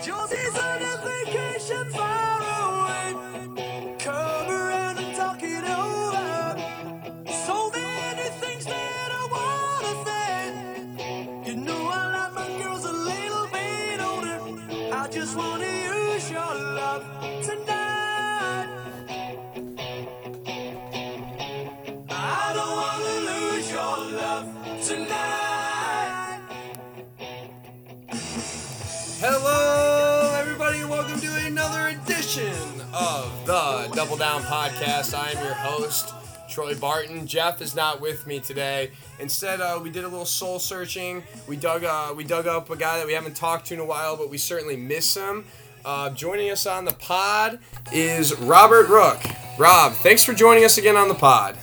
Все! Double Down Podcast. I am your host, Troy Barton. Jeff is not with me today. Instead, uh, we did a little soul searching. We dug, uh, we dug up a guy that we haven't talked to in a while, but we certainly miss him. Uh, joining us on the pod is Robert Rook. Rob, thanks for joining us again on the pod.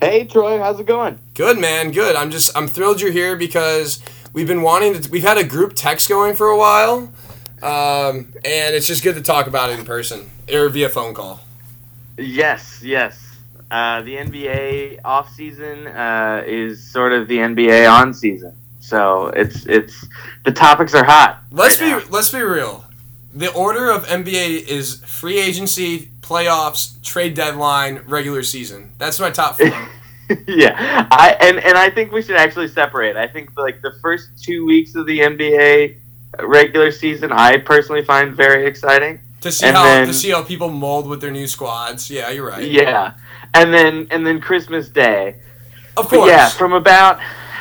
Hey Troy, how's it going? Good man, good. I'm just I'm thrilled you're here because we've been wanting to. We've had a group text going for a while, um, and it's just good to talk about it in person or via phone call. Yes, yes. Uh, the NBA off season uh, is sort of the NBA on season, so it's it's the topics are hot. Let's right be let's be real. The order of NBA is free agency, playoffs, trade deadline, regular season. That's my top four. yeah, I and and I think we should actually separate. I think like the first two weeks of the NBA regular season, I personally find very exciting. to see And how then- to see how people mold with their new squads. Yeah, you're right. Yeah, and then and then Christmas Day. Of But course. yeah, from about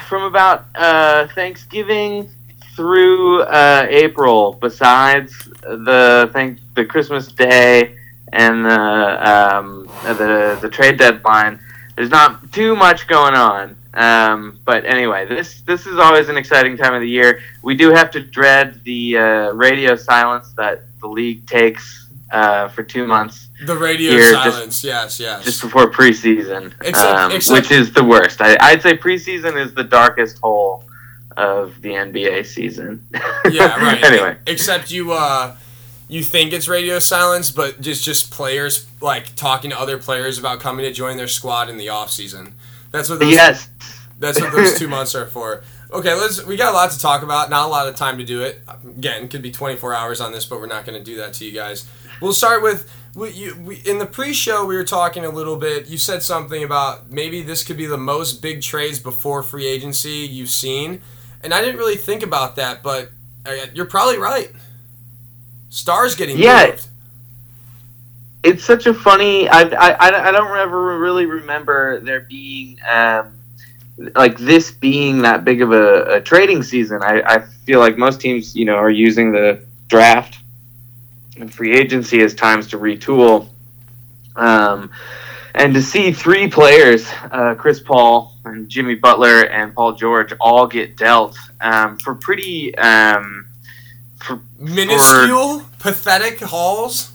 from about uh, Thanksgiving through uh, April. Besides the thank the Christmas Day and the um, the the trade deadline, there's not too much going on. Um, but anyway, this this is always an exciting time of the year. We do have to dread the uh, radio silence that the league takes uh, for two months the radio Here, just- silence. yes, yes. just before preseason, Except- um, except- which is the worst. I, I'd say preseason is the darkest hole of the NBA season. yeah, right. anyway, except you uh you think it's radio silence, but just just players like talking to other players about coming to join their squad in the off season. That's what those, yes, that's what those two months are for. Okay, let's we got a lot to talk about. Not a lot of time to do it. Again, could be 24 hours on this, but we're not going to do that to you guys. We'll start with we, you, we, in the pre-show we were talking a little bit. You said something about maybe this could be the most big trades before free agency you've seen, and I didn't really think about that, but uh, you're probably right. Stars getting Yeah. moved. It's such a funny. I, I, I don't ever really remember there being um, like this being that big of a, a trading season. I, I feel like most teams, you know, are using the draft and free agency as times to retool. Um, and to see three players, uh, Chris Paul and Jimmy Butler and Paul George, all get dealt um, for pretty. Um, for, Minuscule, pathetic hauls.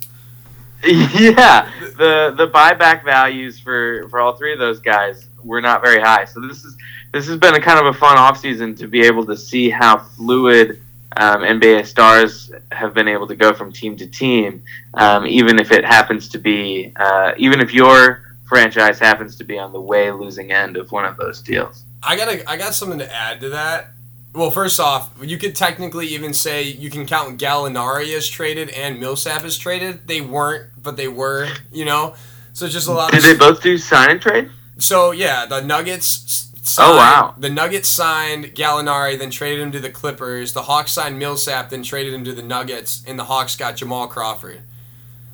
yeah, the the buyback values for for all three of those guys were not very high. So this is this has been a kind of a fun offseason to be able to see how fluid um, NBA stars have been able to go from team to team, um, even if it happens to be uh, even if your franchise happens to be on the way losing end of one of those deals. I got I got something to add to that. Well, first off, you could technically even say you can count Gallinari as traded and Millsap as traded. They weren't, but they were. You know, so just a lot. Did of, they both do sign and trade? So yeah, the Nuggets. Oh, signed, Oh, wow. The Nuggets signed Gallinari, then traded him to the Clippers. The Hawks signed Millsap, then traded him to the Nuggets, and the Hawks got Jamal Crawford.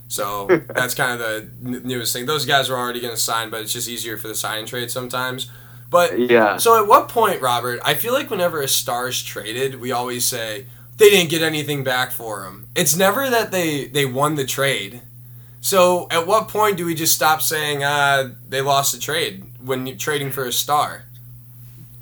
So that's kind of the n- newest thing. Those guys were already going to sign, but it's just easier for the sign and trade sometimes. But Yeah. so at what point, Robert? I feel like whenever a star's traded, we always say they didn't get anything back for him. It's never that they they won the trade. So at what point do we just stop saying uh, they lost the trade when trading for a star?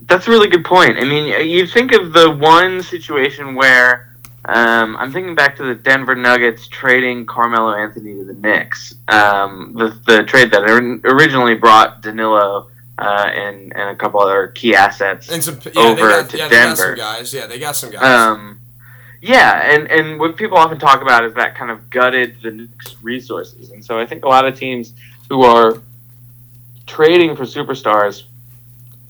That's a really good point. I mean, you think of the one situation where um, I'm thinking back to the Denver Nuggets trading Carmelo Anthony to the Knicks. Um, the, the trade that originally brought Danilo uh, and, and a couple other key assets. And some yeah, Over they got, to yeah, they got some Denver. guys. Yeah, they got some guys. Um, yeah, and, and what people often talk about is that kind of gutted the Knicks' resources. And so I think a lot of teams who are trading for superstars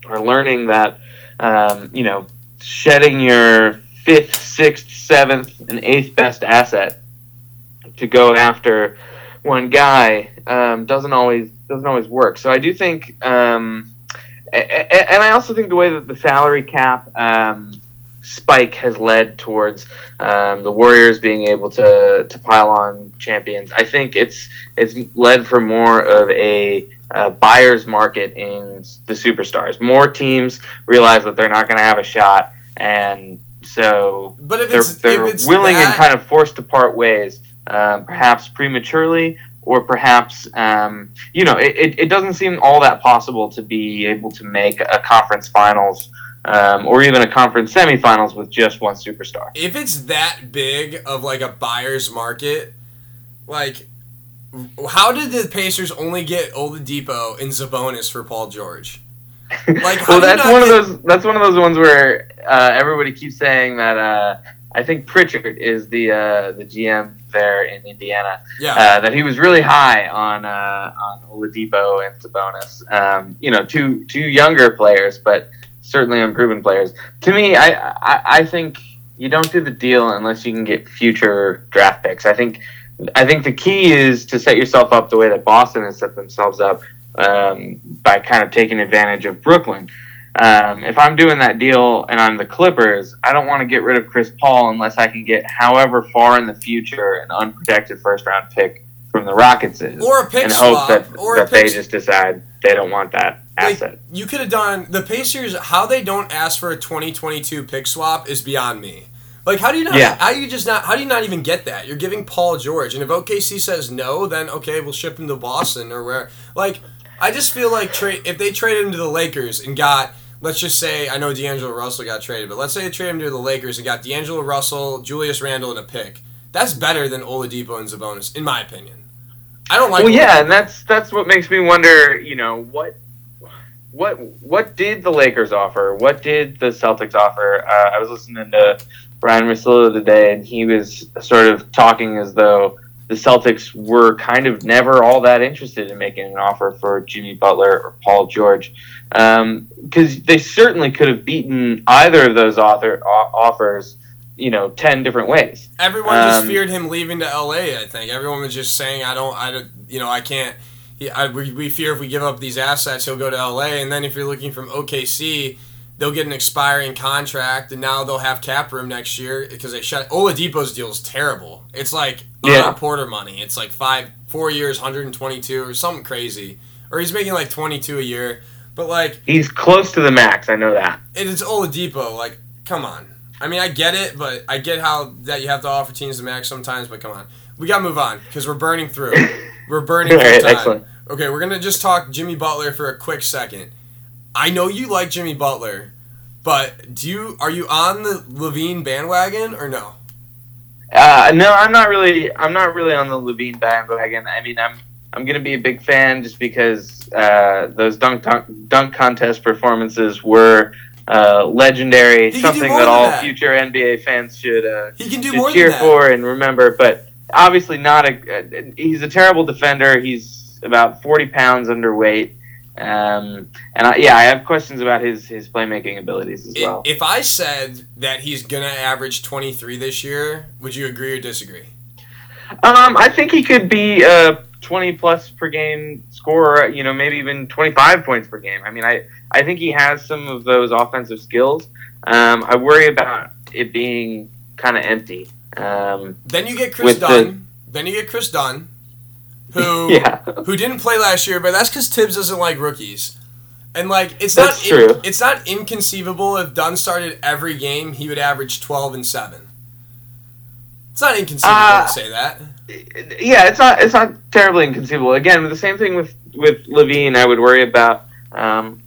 are learning that, um, you know, shedding your fifth, sixth, seventh, and eighth best asset to go after one guy um, doesn't always doesn't always work. So I do think, um, and I also think the way that the salary cap um, spike has led towards um, the Warriors being able to to pile on champions. I think it's it's led for more of a uh, buyer's market in the superstars. More teams realize that they're not going to have a shot, and so But if they're, it's they're if it's willing that, and kind of forced to part ways, um, perhaps prematurely, or perhaps um, you know it, it, it doesn't seem all that possible to be able to make a conference finals um, or even a conference semifinals with just one superstar. if it's that big of like a buyer's market, like how did the Pacers only get Oladipo and Sabonis for Paul George? Like, well, that's one of those. That's one of those ones where uh, everybody keeps saying that. Uh, I think Pritchard is the uh, the GM there in Indiana. Yeah. uh, that he was really high on uh, on Oladipo and Sabonis. Um, you know, two two younger players, but certainly unproven players. To me, I, I I think you don't do the deal unless you can get future draft picks. I think I think the key is to set yourself up the way that Boston has set themselves up um, by kind of taking advantage of Brooklyn. Um, if I'm doing that deal and I'm the Clippers, I don't want to get rid of Chris Paul unless I can get however far in the future an unprotected first round pick from the Rockets is, Or a pick and swap, hope that, or a that they pick- just decide they don't want that Like, asset. you could have done the Pacers. How they don't ask for a 2022 pick swap is beyond me. Like, how do you not? Yeah. How do you just not? How do you not even get that? You're giving Paul George, and if OKC says no, then okay, we'll ship him to Boston or where. Like, I just feel like trade if they traded him to the Lakers and got. Let's just say I know D'Angelo Russell got traded, but let's say they traded him to the Lakers and got D'Angelo Russell, Julius Randle, and a pick. That's better than Oladipo and Sabonis, in my opinion. I don't like. well, yeah, and that's that's what makes me wonder. You know what. What what did the Lakers offer? What did the Celtics offer? Uh, I was listening to Brian Russillo today, and he was sort of talking as though the Celtics were kind of never all that interested in making an offer for Jimmy Butler or Paul George, because they certainly could have beaten either of those author, o- offers, you know, ten different ways. Everyone just Um, feared him leaving to LA. I think everyone was just saying, "I don't, I don't, you know, I can't." He, I, we, we fear if we give up these assets, he'll go to LA. And then if you're looking from OKC, they'll get an expiring contract, and now they'll have cap room next year because they shut. Oladipo's deal is terrible. It's like Yeah. Porter money. It's like five, four years, 122 or something crazy, or he's making like 22 a year. But like He's close to the max. I know that. And it is Oladipo. Like, come on. I mean, I get it, but I get how that you have to offer teams the max sometimes. But come on, we gotta move on because we're burning through. We're burning through right, time. excellent. Okay, we're gonna just talk Jimmy Butler for a quick second. I know you like Jimmy Butler, but do you are you on the LaVine bandwagon or no? Uh, no, I'm not really. I'm not really on the LaVine bandwagon. I mean, I'm I'm gonna be a big fan just because uh, those dunk, dunk dunk contest performances were uh, legendary. Something that all that. future NBA fans should uh, He can do more cheer for and remember. But obviously, not a. Uh, he's a terrible defender. He's about 40 pounds underweight. Um, and I, yeah, I have questions about his his playmaking abilities as well. If I said that he's gonna average 23 this year, would you agree or disagree? Um, I think he could be a 20 plus per game scorer, you know, maybe even 25 points per game. I mean, I, I think he has some of those offensive skills. Um, I worry about it being kind of empty. Um, Then you get Chris With the- Dunn. Then you get Chris Dunn, who yeah. who didn't play last year, but that's because Thibs doesn't like rookies. And like it's That's not true. it's not inconceivable if Dunn started every game, he would average twelve and seven. It's not inconceivable Uh, to say that. yeah, it's not it's not terribly inconceivable. Again, the same thing with with LaVine. I would worry about um,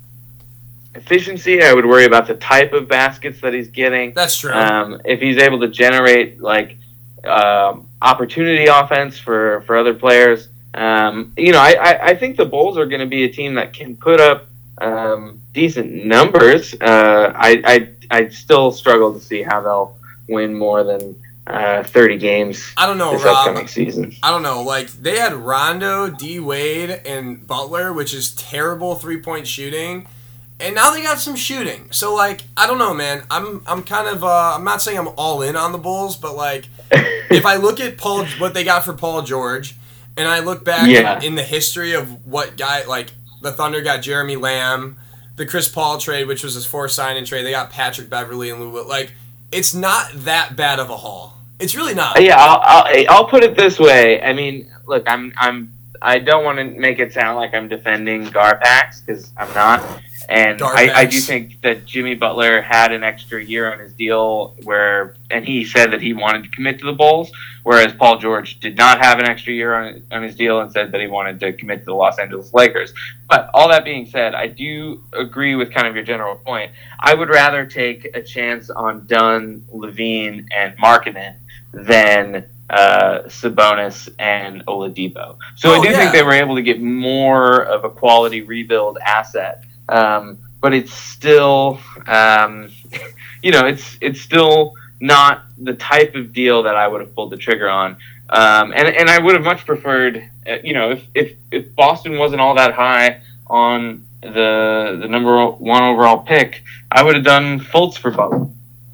efficiency. I would worry about the type of baskets that he's getting. That's true. Um, if he's able to generate like um, opportunity offense for for other players, um, you know, I, I, I think the Bulls are going to be a team that can put up um, decent numbers. Uh, I, I I still struggle to see how they'll win more than uh, thirty games I don't know, this Rob. upcoming season. I don't know. Like they had Rondo, D Wade, and Butler, which is terrible three point shooting, and now they got some shooting. So like, I don't know, man. I'm I'm kind of uh, I'm not saying I'm all in on the Bulls, but like, if I look at Paul, what they got for Paul George, and I look back Yeah. in the history of what guy like the Thunder got Jeremy Lamb, the Chris Paul trade, which was his fourth signing trade. They got Patrick Beverley and Lou. Like, it's not that bad of a haul. It's really not. Yeah, I'll, I'll, I'll put it this way. I mean, look, I'm I'm I don't want to make it sound like I'm defending Garpax because I'm not, and I, I do think that Jimmy Butler had an extra year on his deal where, and he said that he wanted to commit to the Bulls, whereas Paul George did not have an extra year on, on his deal and said that he wanted to commit to the Los Angeles Lakers. But all that being said, I do agree with kind of your general point. I would rather take a chance on Dunn, LaVine, and Markkanen than uh, Sabonis and Oladipo. So Oh, I do yeah. think they were able to get more of a quality rebuild asset. Um, but it's still, um, you know, it's it's still not the type of deal that I would have pulled the trigger on. Um, and and I would have much preferred, uh, you know, if, if if Boston wasn't all that high on the the number one overall pick, I would have done Fultz for Butler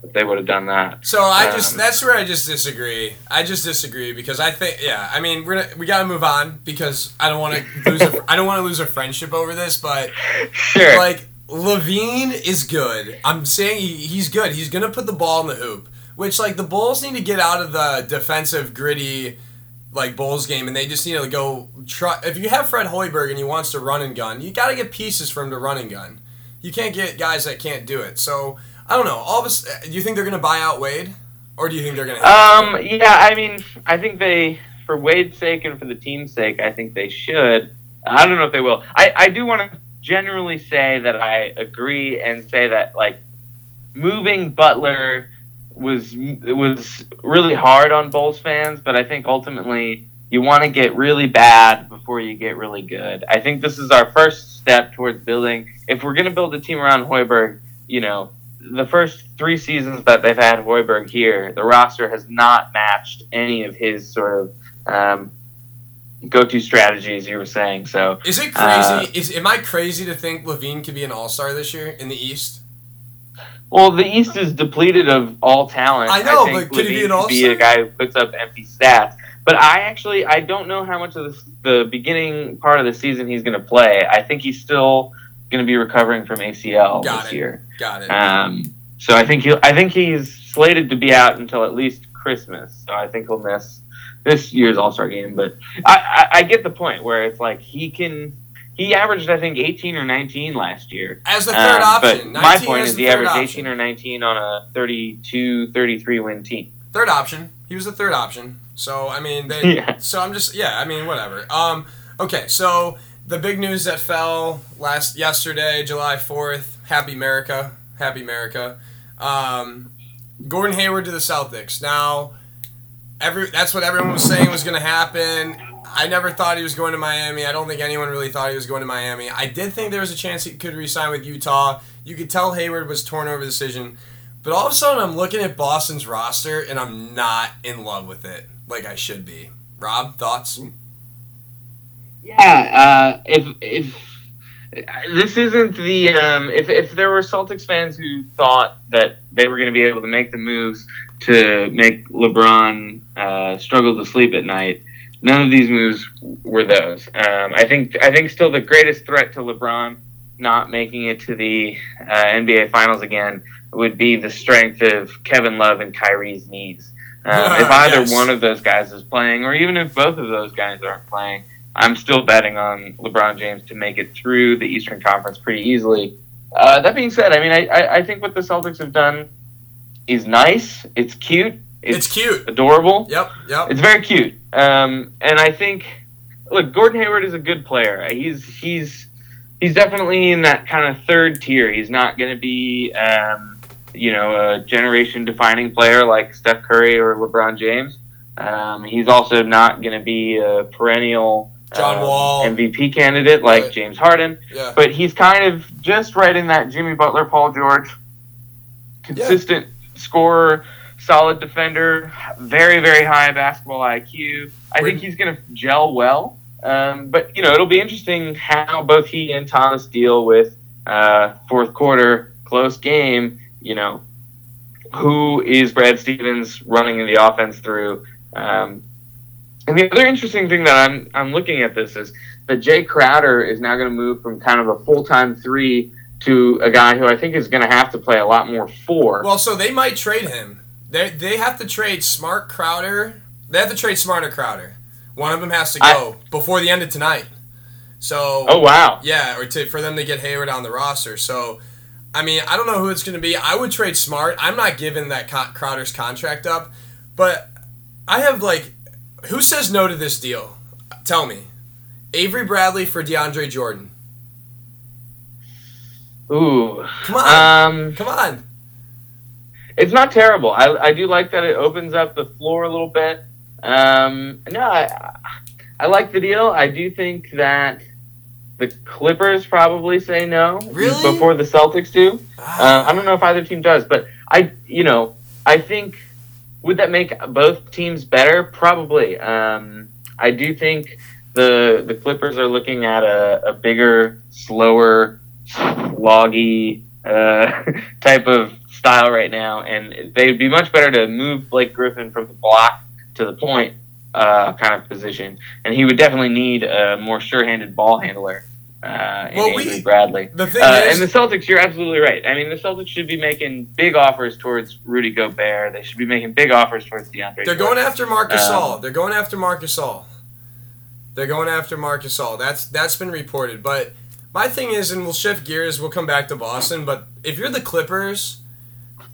if they would have done that. So I just Um, that's where I just disagree. I just disagree because I think yeah, I mean we're gonna, we got to move on because I don't want to lose a, I don't want to lose a friendship over this, but Sure. like LaVine is good. I'm saying he, he's good. He's gonna put the ball in the hoop, which like the Bulls need to get out of the defensive gritty like Bulls game, and they just need to go try. If you have Fred Hoiberg and he wants to run and gun, you got to get pieces for him to run and gun. You can't get guys that can't do it. So I don't know. All of us, do you think they're gonna buy out Wade, or do you think they're gonna? Um, yeah, I mean, I think they, for Wade's sake and for the team's sake, I think they should. I don't know if they will. I, I do want to generally say that I agree and say that like moving Butler was was really hard on Bulls fans, but I think ultimately you want to get really bad before you get really good. I think this is our first step towards building. If we're going to build a team around Hoiberg, you know, the first three seasons that they've had Hoiberg here, the roster has not matched any of his sort of um, go-to strategies. You were saying so. Is it crazy? Uh, is am I crazy to think LaVine could be an All Star this year in the East? Well, the East is depleted of all talent. I know, think but could he be LaVine an could be a guy who puts up empty stats. But I actually I don't know how much of the, the beginning part of the season he's going to play. I think he's still going to be recovering from ACL Got this it. year. Got it. Um, so I think he I think he's slated to be out until at least Christmas. So I think he'll miss this year's All Star game. But I, I, I get the point where it's like he can. He averaged, I think, 18 or 19 last year. as the third Um, option. But my point is the he averaged option. 18 or 19 on a 32, 33 win team. Third option. He was the third option. So I mean, they. Yeah. So I'm just yeah. I mean, whatever. Um. Okay. So the big news that fell last yesterday, July fourth. Happy America. Happy America. Um, Gordon Hayward to the Celtics. Now, every that's what everyone was saying was going to happen. I never thought he was going to Miami. I don't think anyone really thought he was going to Miami. I did think there was a chance he could re-sign with Utah. You could tell Hayward was torn over the decision. But all of a sudden, I'm looking at Boston's roster and I'm not in love with it like I should be. Rob, thoughts? Yeah, uh, if if this isn't the um, if if there were Celtics fans who thought that they were going to be able to make the moves to make LeBron uh, struggle to sleep at night, none of these moves were those. Um, I think I think still the greatest threat to LeBron not making it to the uh, NBA Finals again would be the strength of Kevin Love and Kyrie's knees. Um, if either Yes. one of those guys is playing, or even if both of those guys aren't playing, I'm still betting on LeBron James to make it through the Eastern Conference pretty easily. Uh, that being said, I mean, I, I, I think what the Celtics have done is nice. It's cute. It's, It's, cute. adorable. Yep, yep. It's very cute. Um, and I think, look, Gordon Hayward is a good player. He's he's he's definitely in that kind of third tier. He's not going to be, um, you know, a generation-defining player like Steph Curry or LeBron James. Um, he's also not going to be a perennial John um, Wall. MVP candidate like Right. James Harden. Yeah. But he's kind of just right in that Jimmy Butler, Paul George, consistent scorer, solid defender, very very high basketball IQ. I think he's going to gel well. Um, but you know, it'll be interesting how both he and Thomas deal with uh, fourth quarter, close game, you know, who is Brad Stevens running the offense through? Um, and the other interesting thing that I'm I'm looking at this is that Jae Crowder is now going to move from kind of a full time three to a guy who I think is going to have to play a lot more four. Well, so they might trade him. They they have to trade Smart Crowder. They have to trade Smarter Crowder. One of them has to go before the end of tonight. So oh wow, yeah, or to for them to get Hayward on the roster. So I mean, I don't know who it's going to be. I would trade Smart. I'm not giving that Crowder's contract up, but I have like, who says no to this deal? Tell me, Avery Bradley for DeAndre Jordan. ooh, Come on, um, come on. it's not terrible. I, I do like that it opens up the floor a little bit. Um, no, I, I like the deal. I do think that the Clippers probably say no Really? before the Celtics do. Uh, I don't know if either team does, but I, you know, I think would that make both teams better? Probably. Um, I do think the the Clippers are looking at a, a bigger, slower, loggy uh, type of style right now, and they'd be much better to move Blake Griffin from the block to the point uh, kind of position, and he would definitely need a more sure-handed ball handler. Uh, Well, we- Bradley. The thing Uh, is, and the Celtics, you're absolutely right. I mean, the Celtics should be making big offers towards Rudy Gobert. They should be making big offers towards DeAndre. They're going after Marcus Um, All. They're going after Marcus All. They're going after Marcus All. That's that's been reported. But my thing is, and we'll shift gears. We'll come back to Boston. But if you're the Clippers,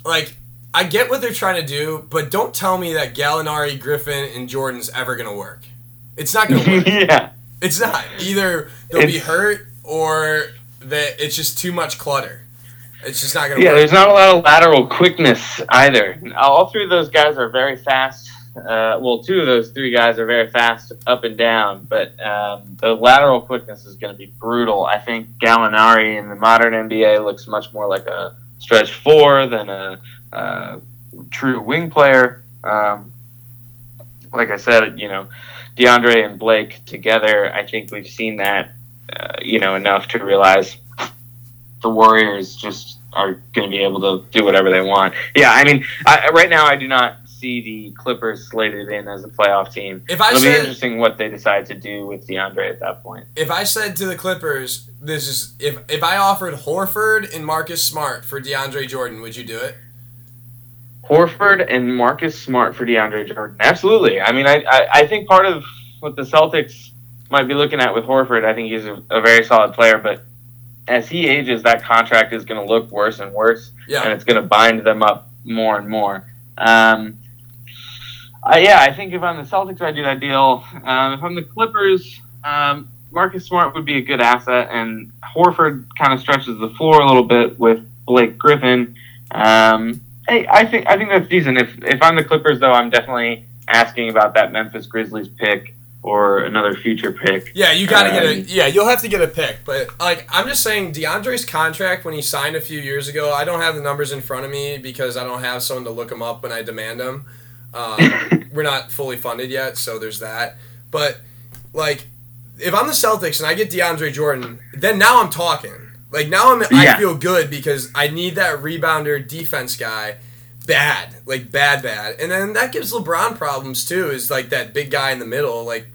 like I get what they're trying to do, but don't tell me that Gallinari, Griffin, and Jordan's ever gonna work. It's not gonna work. yeah. It's not. Either they'll be hurt or that it's just too much clutter. It's just not gonna Yeah, work. there's not a lot of lateral quickness either. All three of those guys are very fast. Uh, well, two of those three guys are very fast up and down, but um, the lateral quickness is going to be brutal. I think Gallinari in the modern NBA looks much more like a stretch four than a, uh true wing player. Um, like I said, you know, DeAndre and Blake together, I think we've seen that, uh, you know, enough to realize the Warriors just are going to be able to do whatever they want. Yeah, I mean, I, right now I do not see the Clippers slated in as a playoff team. If I It'll be interesting what they decide to do with DeAndre at that point. if I said to the Clippers, this is if if I offered Horford and Marcus Smart for DeAndre Jordan, would you do it? Horford and Marcus Smart for DeAndre Jordan. Absolutely. I mean, I, I, I think part of what the Celtics might be looking at with Horford, I think he's a, a very solid player, but as he ages, that contract is going to look worse and worse. yeah. and it's going to bind them up more and more. Um, uh, yeah, I think if I'm the Celtics, I do that deal. Um, if I'm the Clippers, um, Marcus Smart would be a good asset, and Horford kind of stretches the floor a little bit with Blake Griffin. Um, hey, I think I think that's decent. If if I'm the Clippers, though, I'm definitely asking about that Memphis Grizzlies pick or another future pick. Yeah, you got to get a Um, yeah. You'll have to get a pick, but like I'm just saying, DeAndre's contract when he signed a few years ago. I don't have the numbers in front of me because I don't have someone to look them up when I demand them. Um, we're not fully funded yet, so there's that. But like, if I'm the Celtics and I get DeAndre Jordan, then now I'm talking. Like now I'm I feel good because I need that rebounder defense guy bad, like bad bad. And then that gives LeBron problems too. Is like that big guy in the middle, like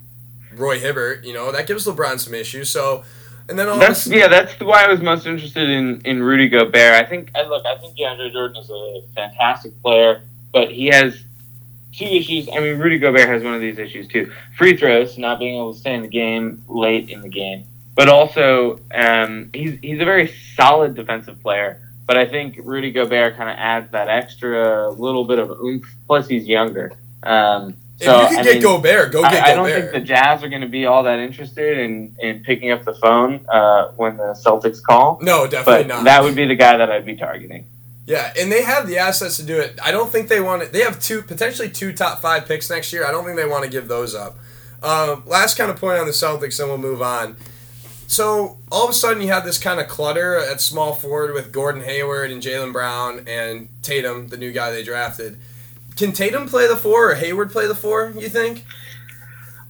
Roy Hibbert, you know, that gives LeBron some issues. So and then all That's yeah. That's why I was most interested in in Rudy Gobert. I think I look. I think DeAndre Jordan is a fantastic player, but he has two issues. I mean, Rudy Gobert has one of these issues too: free throws, not being able to stay in the game late in the game, but also um, he's he's a very solid defensive player. But I think Rudy Gobert kind of adds that extra little bit of oomph. Plus, he's younger. Um, if so you can I get mean, Gobert, go get I, I don't Gobert. think the Jazz are going to be all that interested in, in picking up the phone uh, when the Celtics call. no, definitely But not. that would be the guy that I'd be targeting. Yeah, and they have the assets to do it. I don't think they want it. They have two potentially two top five picks next year. I don't think they want to give those up. Um, last kind of point on the Celtics, then we'll move on. So all of a sudden you have this kind of clutter at small forward with Gordon Hayward and Jaylen Brown and Tatum, the new guy they drafted. Can Tatum play the four or Hayward play the four? You think?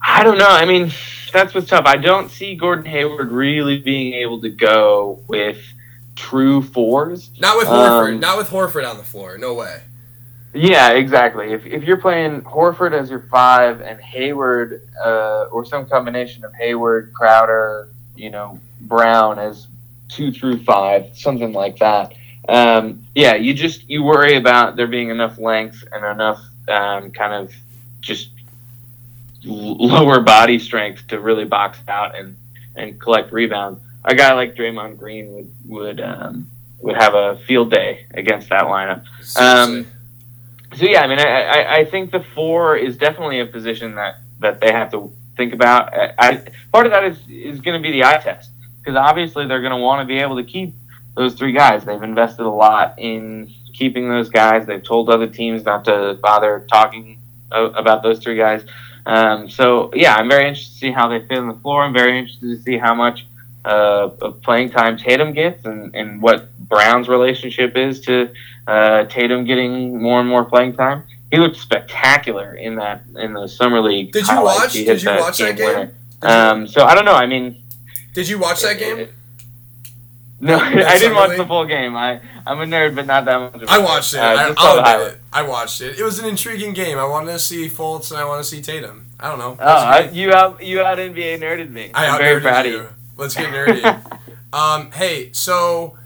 I don't know. I mean, that's what's tough. I don't see Gordon Hayward really being able to go with true fours. Not with Horford. Um, not with Horford on the floor. No way. Yeah, exactly. If, if you're playing Horford as your five and Hayward uh, or some combination of Hayward, Crowder, you know, Brown as two through five, something like that. Um, yeah, you just you worry about there being enough length and enough um, kind of just lower body strength to really box out and, and collect rebounds. A guy like Draymond Green would would um, would have a field day against that lineup. Seriously. So yeah, I mean, I, I, I think the four is definitely a position that, that they have to think about. I, part of that is is going to be the eye test because obviously they're going to want to be able to keep those three guys. They've invested a lot in keeping those guys. They've told other teams not to bother talking about those three guys. Um, so yeah, I'm very interested to see how they fit on the floor. I'm very interested to see how much uh, playing time Tatum gets and, and what Brown's relationship is to uh, Tatum getting more and more playing time. He looked spectacular in that in the summer league. Did you watch- did you watch that game? winner. Um, so I don't know. I mean, Did you watch that game? no, I didn't watch league? the full game. I I'm a nerd, but not that much. Of a I watched it. Uh, I, I'll the admit it. I watched it. It was an intriguing game. I wanted to see Fultz and I want to see Tatum. I don't know. Oh, I, you out you out NBA nerded me. I I'm very proud you. Let's get nerdy. um, hey, so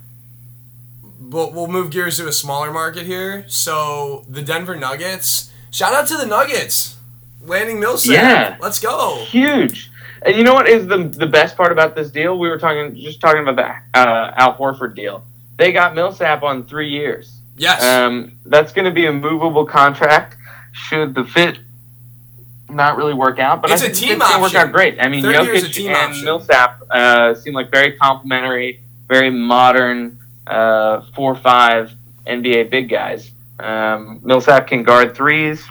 we'll, we'll move gears to a smaller market here. So the Denver Nuggets. Shout out to the Nuggets. Landing Millsap. Yeah. Let's go. Huge. And you know what is the the best part about this deal? We were talking just talking about the uh, Al Horford deal. They got Millsap on three years. Yes. Um, that's going to be a movable contract. Should the fit not really work out, but It's I a team it's going to work out great. I mean, Jokic and option. Millsap uh, seem like very complementary, very modern uh, four five NBA big guys. Um, Millsap can guard threes.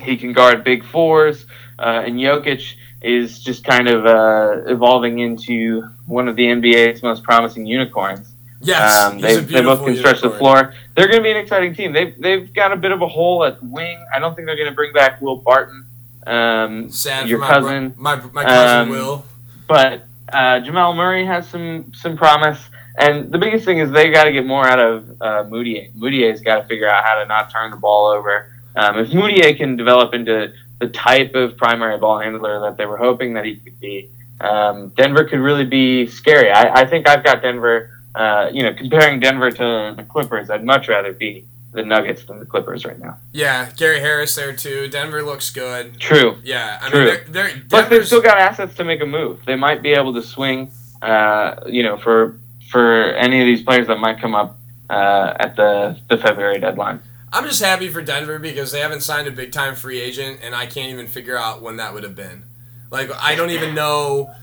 He can guard big fours, uh, and Jokic is just kind of uh, evolving into one of the NBA's most promising unicorns. yes. Um, they, they both can stretch the floor. They're going to be an exciting team. They've, they've got a bit of a hole at wing. I don't think they're going to bring back Will Barton, um, Sad your my, bro- cousin. my my cousin Um, Will. But uh, Jamal Murray has some some promise. And the biggest thing is they got to get more out of uh, Mudiay. Mudiay's got to figure out how to not turn the ball over. Um, if Mudiay can develop into the type of primary ball handler that they were hoping that he could be, um, Denver could really be scary. I, I think I've got Denver. Uh, you know, comparing Denver to the Clippers, I'd much rather be the Nuggets than the Clippers right now. Yeah, Gary Harris there too. Denver looks good. True. Yeah, I True. mean they're, they're But they've still got assets to make a move. They might be able to swing, uh, you know, for for any of these players that might come up uh, at the the February deadline. I'm just happy for Denver because they haven't signed a big time free agent, and I can't even figure out when that would have been. Like I don't even know.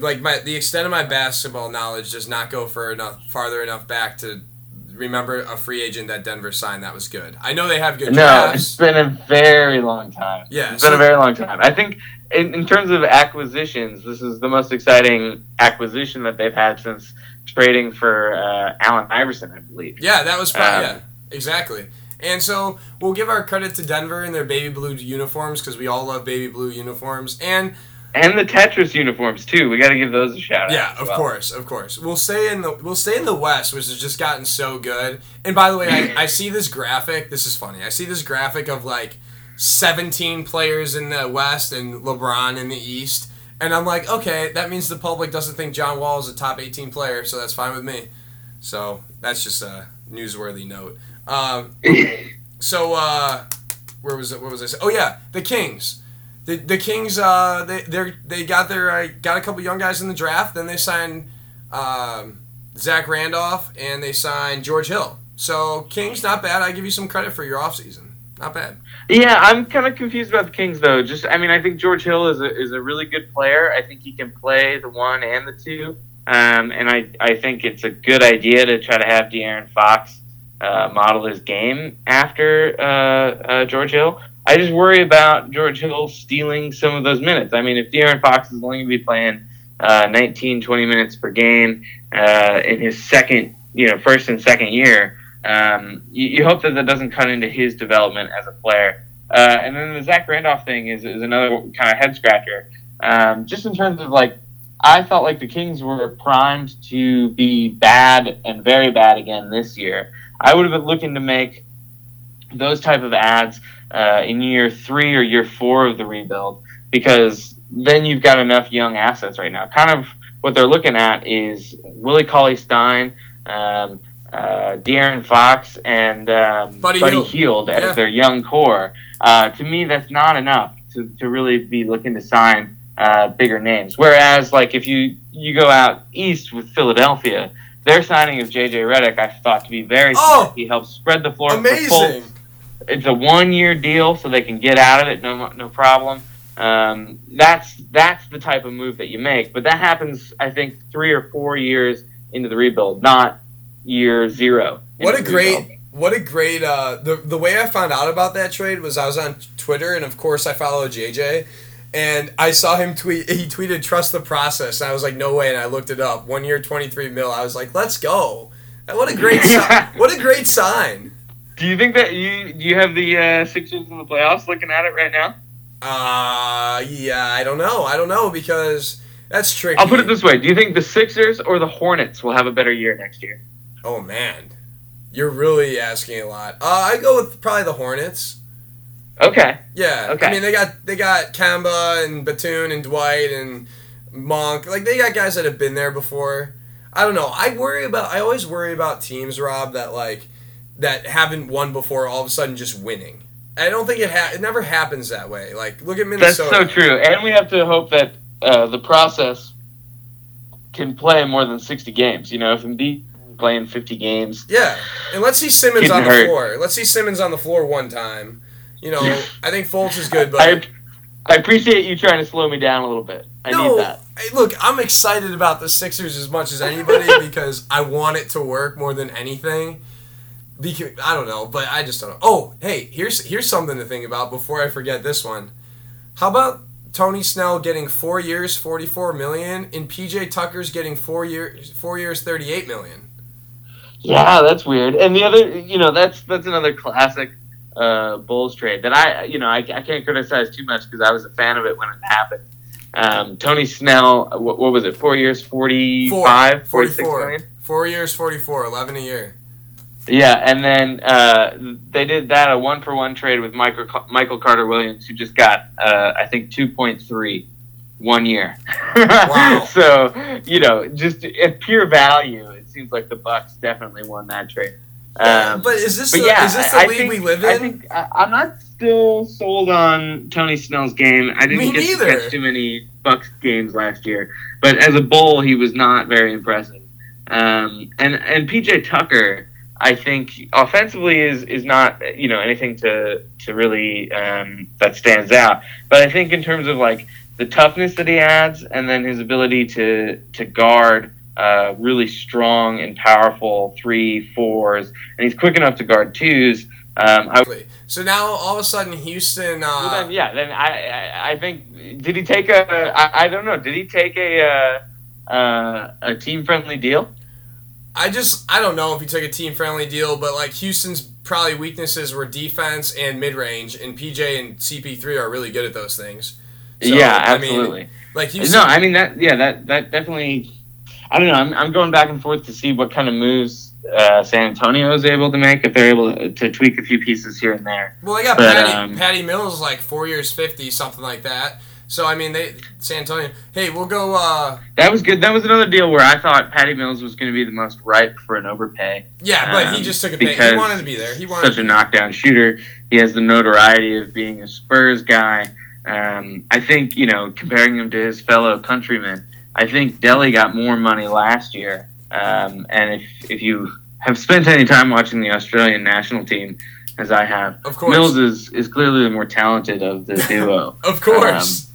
Like my the extent of my basketball knowledge does not go for enough farther enough back to remember a free agent that Denver signed that was good. I know they have good No, it's been a very long time. Yeah, it's been a very long time. I think in, in terms of acquisitions, this is the most exciting acquisition that they've had since trading for uh, Allen Iverson, I believe. Yeah, that was probably Um, yeah, exactly. And so we'll give our credit to Denver and their baby blue uniforms because we all love baby blue uniforms. And And the Tetris uniforms too. We got to give those a shout Yeah, out. as of well. course, of course. We'll stay in the we'll stay in the West, which has just gotten so good. And by the way, I, I see this graphic. This is funny. I see this graphic of like 17 players in the West and LeBron in the East, and I'm like, okay, that means the public doesn't think John Wall is a top 18 player, so that's fine with me. So that's just a newsworthy note. Um, so uh, where was it? What was I saying? Oh yeah, the Kings. The, the Kings, uh, they they they got their uh, got a couple young guys in the draft. Then they signed um, Zach Randolph and they signed George Hill. So Kings, not bad. I give you some credit for your offseason. Not bad. Yeah, I'm kind of confused about the Kings though. Just, I mean, I think George Hill is a is a really good player. I think he can play the one and the two. Um, and I, I think it's a good idea to try to have De'Aaron Fox uh, model his game after uh, uh, George Hill. I just worry about George Hill stealing some of those minutes. I mean, if De'Aaron Fox is only going to be playing uh, 19, 20 minutes per game uh, in his second, you know, first and second year, um, you, you hope that that doesn't cut into his development as a player. Uh, and then the Zach Randolph thing is, is another kind of head scratcher. Um, just in terms of like I felt like the Kings were primed to be bad and very bad again this year. I would have been looking to make those type of ads uh, in year three or year four of the rebuild because then you've got enough young assets right now. Kind of what they're looking at is Willie Cauley Stein, um, uh, De'Aaron Fox, and um, Buddy Buddy. Hield as Yeah. their young core. Uh, to me, that's not enough to, to really be looking to sign uh, bigger names. Whereas, like if you you go out east with Philadelphia, their signing of JJ Redick I thought to be very Oh! smart. He helps spread the floor. for Amazing. Fultz. It's a one year deal, so they can get out of it no no problem. Um, that's that's the type of move that you make, but that happens I think three or four years into the rebuild, not year zero. What a the rebuild. great, what a great. Uh, the the way I found out about that trade was I was on Twitter, and of course I follow JJ, and I saw him tweet. He tweeted, "Trust the process." And I was like, "No way!" And I looked it up. One year, twenty three mil. I was like, "Let's go!" What a great, si- what a great sign. Do you think that you do you have the uh, Sixers in the playoffs looking at it right now? Uh, yeah, I don't know. I don't know because that's tricky. I'll put it this way: Do you think the Sixers or the Hornets will have a better year next year? Oh man, you're really asking a lot. Uh, I go with probably the Hornets. Okay, Yeah. Okay. I mean, they got they got Kemba and Batum and Dwight and Monk. Like they got guys that have been there before. I don't know. I worry about. I always worry about teams, Rob, that like that haven't won before, all of a sudden just winning. I don't think it ha- it never happens that way. Like look at Minnesota. that's so true, and we have to hope that uh, the process can play more than sixty games. You know, if Embiid playing fifty games, Yeah, and let's see Simmons on the hurt. floor. Let's see Simmons on the floor one time. You know, I think Fultz is good, but I I appreciate you trying to slow me down a little bit. I no, need that. hey, look, I'm excited about the Sixers as much as anybody because I want it to work more than anything. I don't know, but I just don't know. Oh, hey, here's here's something to think about before I forget this one. How about Tony Snell getting four years, forty four million, and PJ Tucker's getting four years, four years, thirty eight million. Yeah, that's weird. And the other, you know, that's that's another classic uh, Bulls trade that I, you know, I, I can't criticize too much because I was a fan of it when it happened. Um, Tony Snell, what, what was it? Four years, 45, 46 44. million? Four years, 44, 11 a year. Yeah, and then uh, they did that a one for one trade with Michael Michael Carter Williams, who just got uh, I think two point three one year. Wow. so you know, just at pure value, it seems like the Bucks definitely won that trade. Um, but is this but the, yeah, is this the I, I league think, we live I in? think I, I'm not still sold on Tony Snell's game. I didn't Me get neither. to catch too many Bucks games last year, but as a Bull, he was not very impressive. Um, and and PJ Tucker, I think offensively is is not you know anything to to really um, that stands out. But I think in terms of like the toughness that he adds, and then his ability to to guard uh, really strong and powerful three fours, and he's quick enough to guard twos. Um, I, So now all of a sudden Houston. well, Uh, then, yeah, then I, I I think did he take a I, I don't know did he take a uh, uh, a team friendly deal? I just I don't know if he took a team friendly deal, but like Houston's probably weaknesses were defense and mid range, and PJ and CP3 are really good at those things. So, yeah, I mean, absolutely. Like Houston. no, I mean that. Yeah, that that definitely. I don't know. I'm, I'm going back and forth to see what kind of moves uh, San Antonio is able to make if they're able to, to tweak a few pieces here and there. well, they got but, Patty, um, Patty Mills like four years fifty something like that. So I mean they San Antonio. Hey, we'll go. uh That was good. That was another deal where I thought Patty Mills was going to be the most ripe for an overpay. Yeah, but he Um, just took a pay. He wanted to be there. He wanted. Such a knockdown shooter. He has the notoriety of being a Spurs guy. Um, I think you know, comparing him to his fellow countrymen, I think Delly got more money last year. Um, and if if you have spent any time watching the Australian national team, as I have, Of course. Mills is, is clearly the more talented of the duo. of course.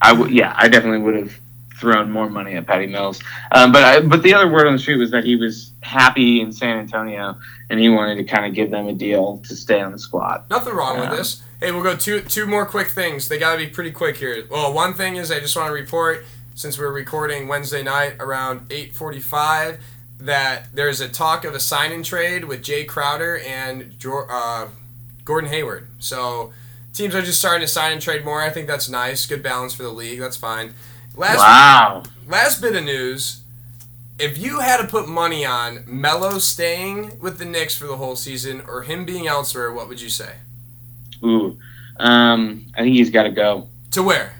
I would, yeah, I definitely would have thrown more money at Patty Mills. Um, but I, but the other word on the street was that he was happy in San Antonio, and he wanted to kind of give them a deal to stay on the squad. Nothing wrong with this. Hey, we'll go two two more quick things. They got to be pretty quick here. Well, one thing is I just want to report since we're recording Wednesday night around 8:45 that there's a talk of a sign and trade with Jae Crowder and uh, Gordon Hayward. So teams are just starting to sign and trade more. I think that's nice. Good balance for the league. That's fine. Last Wow. last bit of news. If you had to put money on Melo staying with the Knicks for the whole season or him being elsewhere, what would you say? Ooh. Um, I think he's got to go. To where?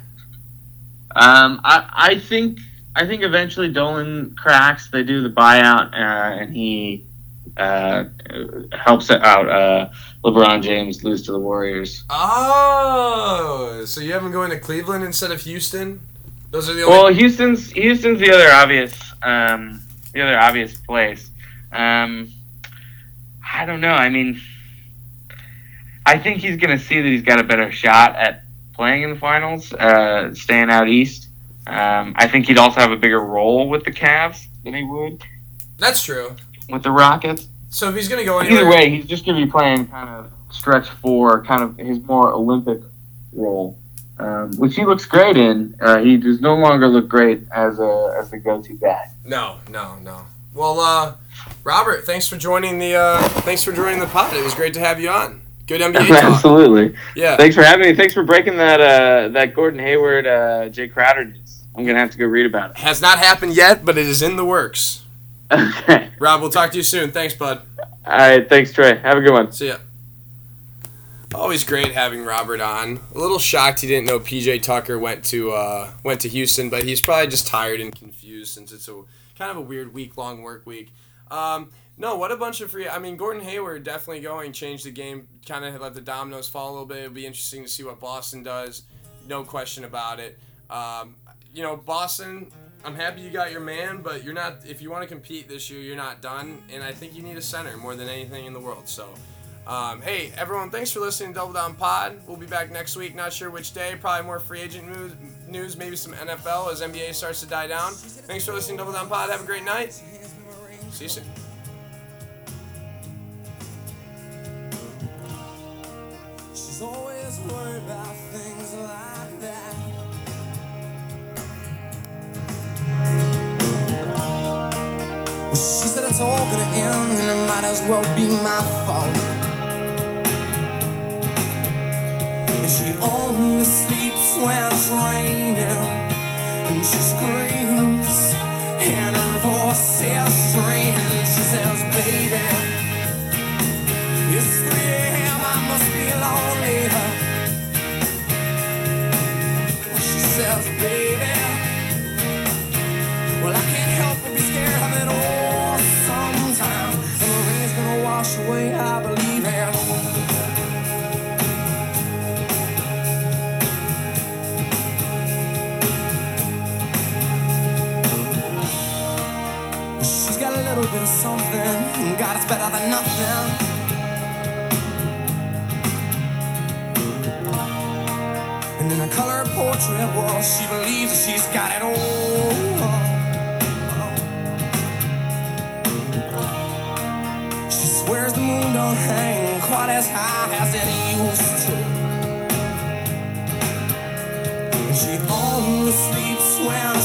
Um, I, I think I think eventually Dolan cracks. They do the buyout, uh, and he uh, helps out uh, LeBron James lose to the Warriors. Oh, so you have him going to Cleveland instead of Houston? Those are the only. Well, Houston's Houston's the other obvious um, the other obvious place. Um, I don't know. I mean, I think he's going to see that he's got a better shot at playing in the finals, uh, staying out east. Um, I think he'd also have a bigger role with the Cavs than he would That's true. With the Rockets. So if he's going to go anywhere, Either way, he's just going to be playing kind of stretch four, kind of his more Olympic role, um, which he looks great in. Uh, he does no longer look great as a as the go-to guy. No, no, no. Well, uh, Robert, thanks for joining the uh, thanks for joining the pod. It was great to have you on. Good NBA talk. Absolutely. Yeah. Thanks for having me. Thanks for breaking that uh, that Gordon Hayward, uh, Jae Crowder news. I'm gonna have to go read about it. Has not happened yet, but it is in the works. Okay. Rob, we'll talk to you soon. Thanks, bud. All right. Thanks, Trey. Have a good one. See ya. Always great having Robert on. A little shocked he didn't know PJ Tucker went to uh, went to Houston, but he's probably just tired and confused since it's a kind of a weird week long work week. Um, no, what a bunch of free. I mean, Gordon Hayward definitely going changed the game. Kind of let the dominoes fall a little bit. It'll be interesting to see what Boston does. No question about it. Um, you know, Boston. I'm happy you got your man, but you're not. If you want to compete this year, you're not done. And I think you need a center more than anything in the world. So. Um, hey, everyone, thanks for listening to Double Down Pod. We'll be back next week. Not sure which day. Probably more free agent news, news maybe some NFL as NBA starts to die down. Thanks for listening to Double Down Pod. Have a great night. See you soon. As well be my fault. And she only sleeps when it's raining, and she screams, and her voice is She's got a little bit of something. God, it's better than nothing. And in a color portrait wall, she believes that she's got it all. She swears the moon don't hang quite as high as it used to. And she only sleeps when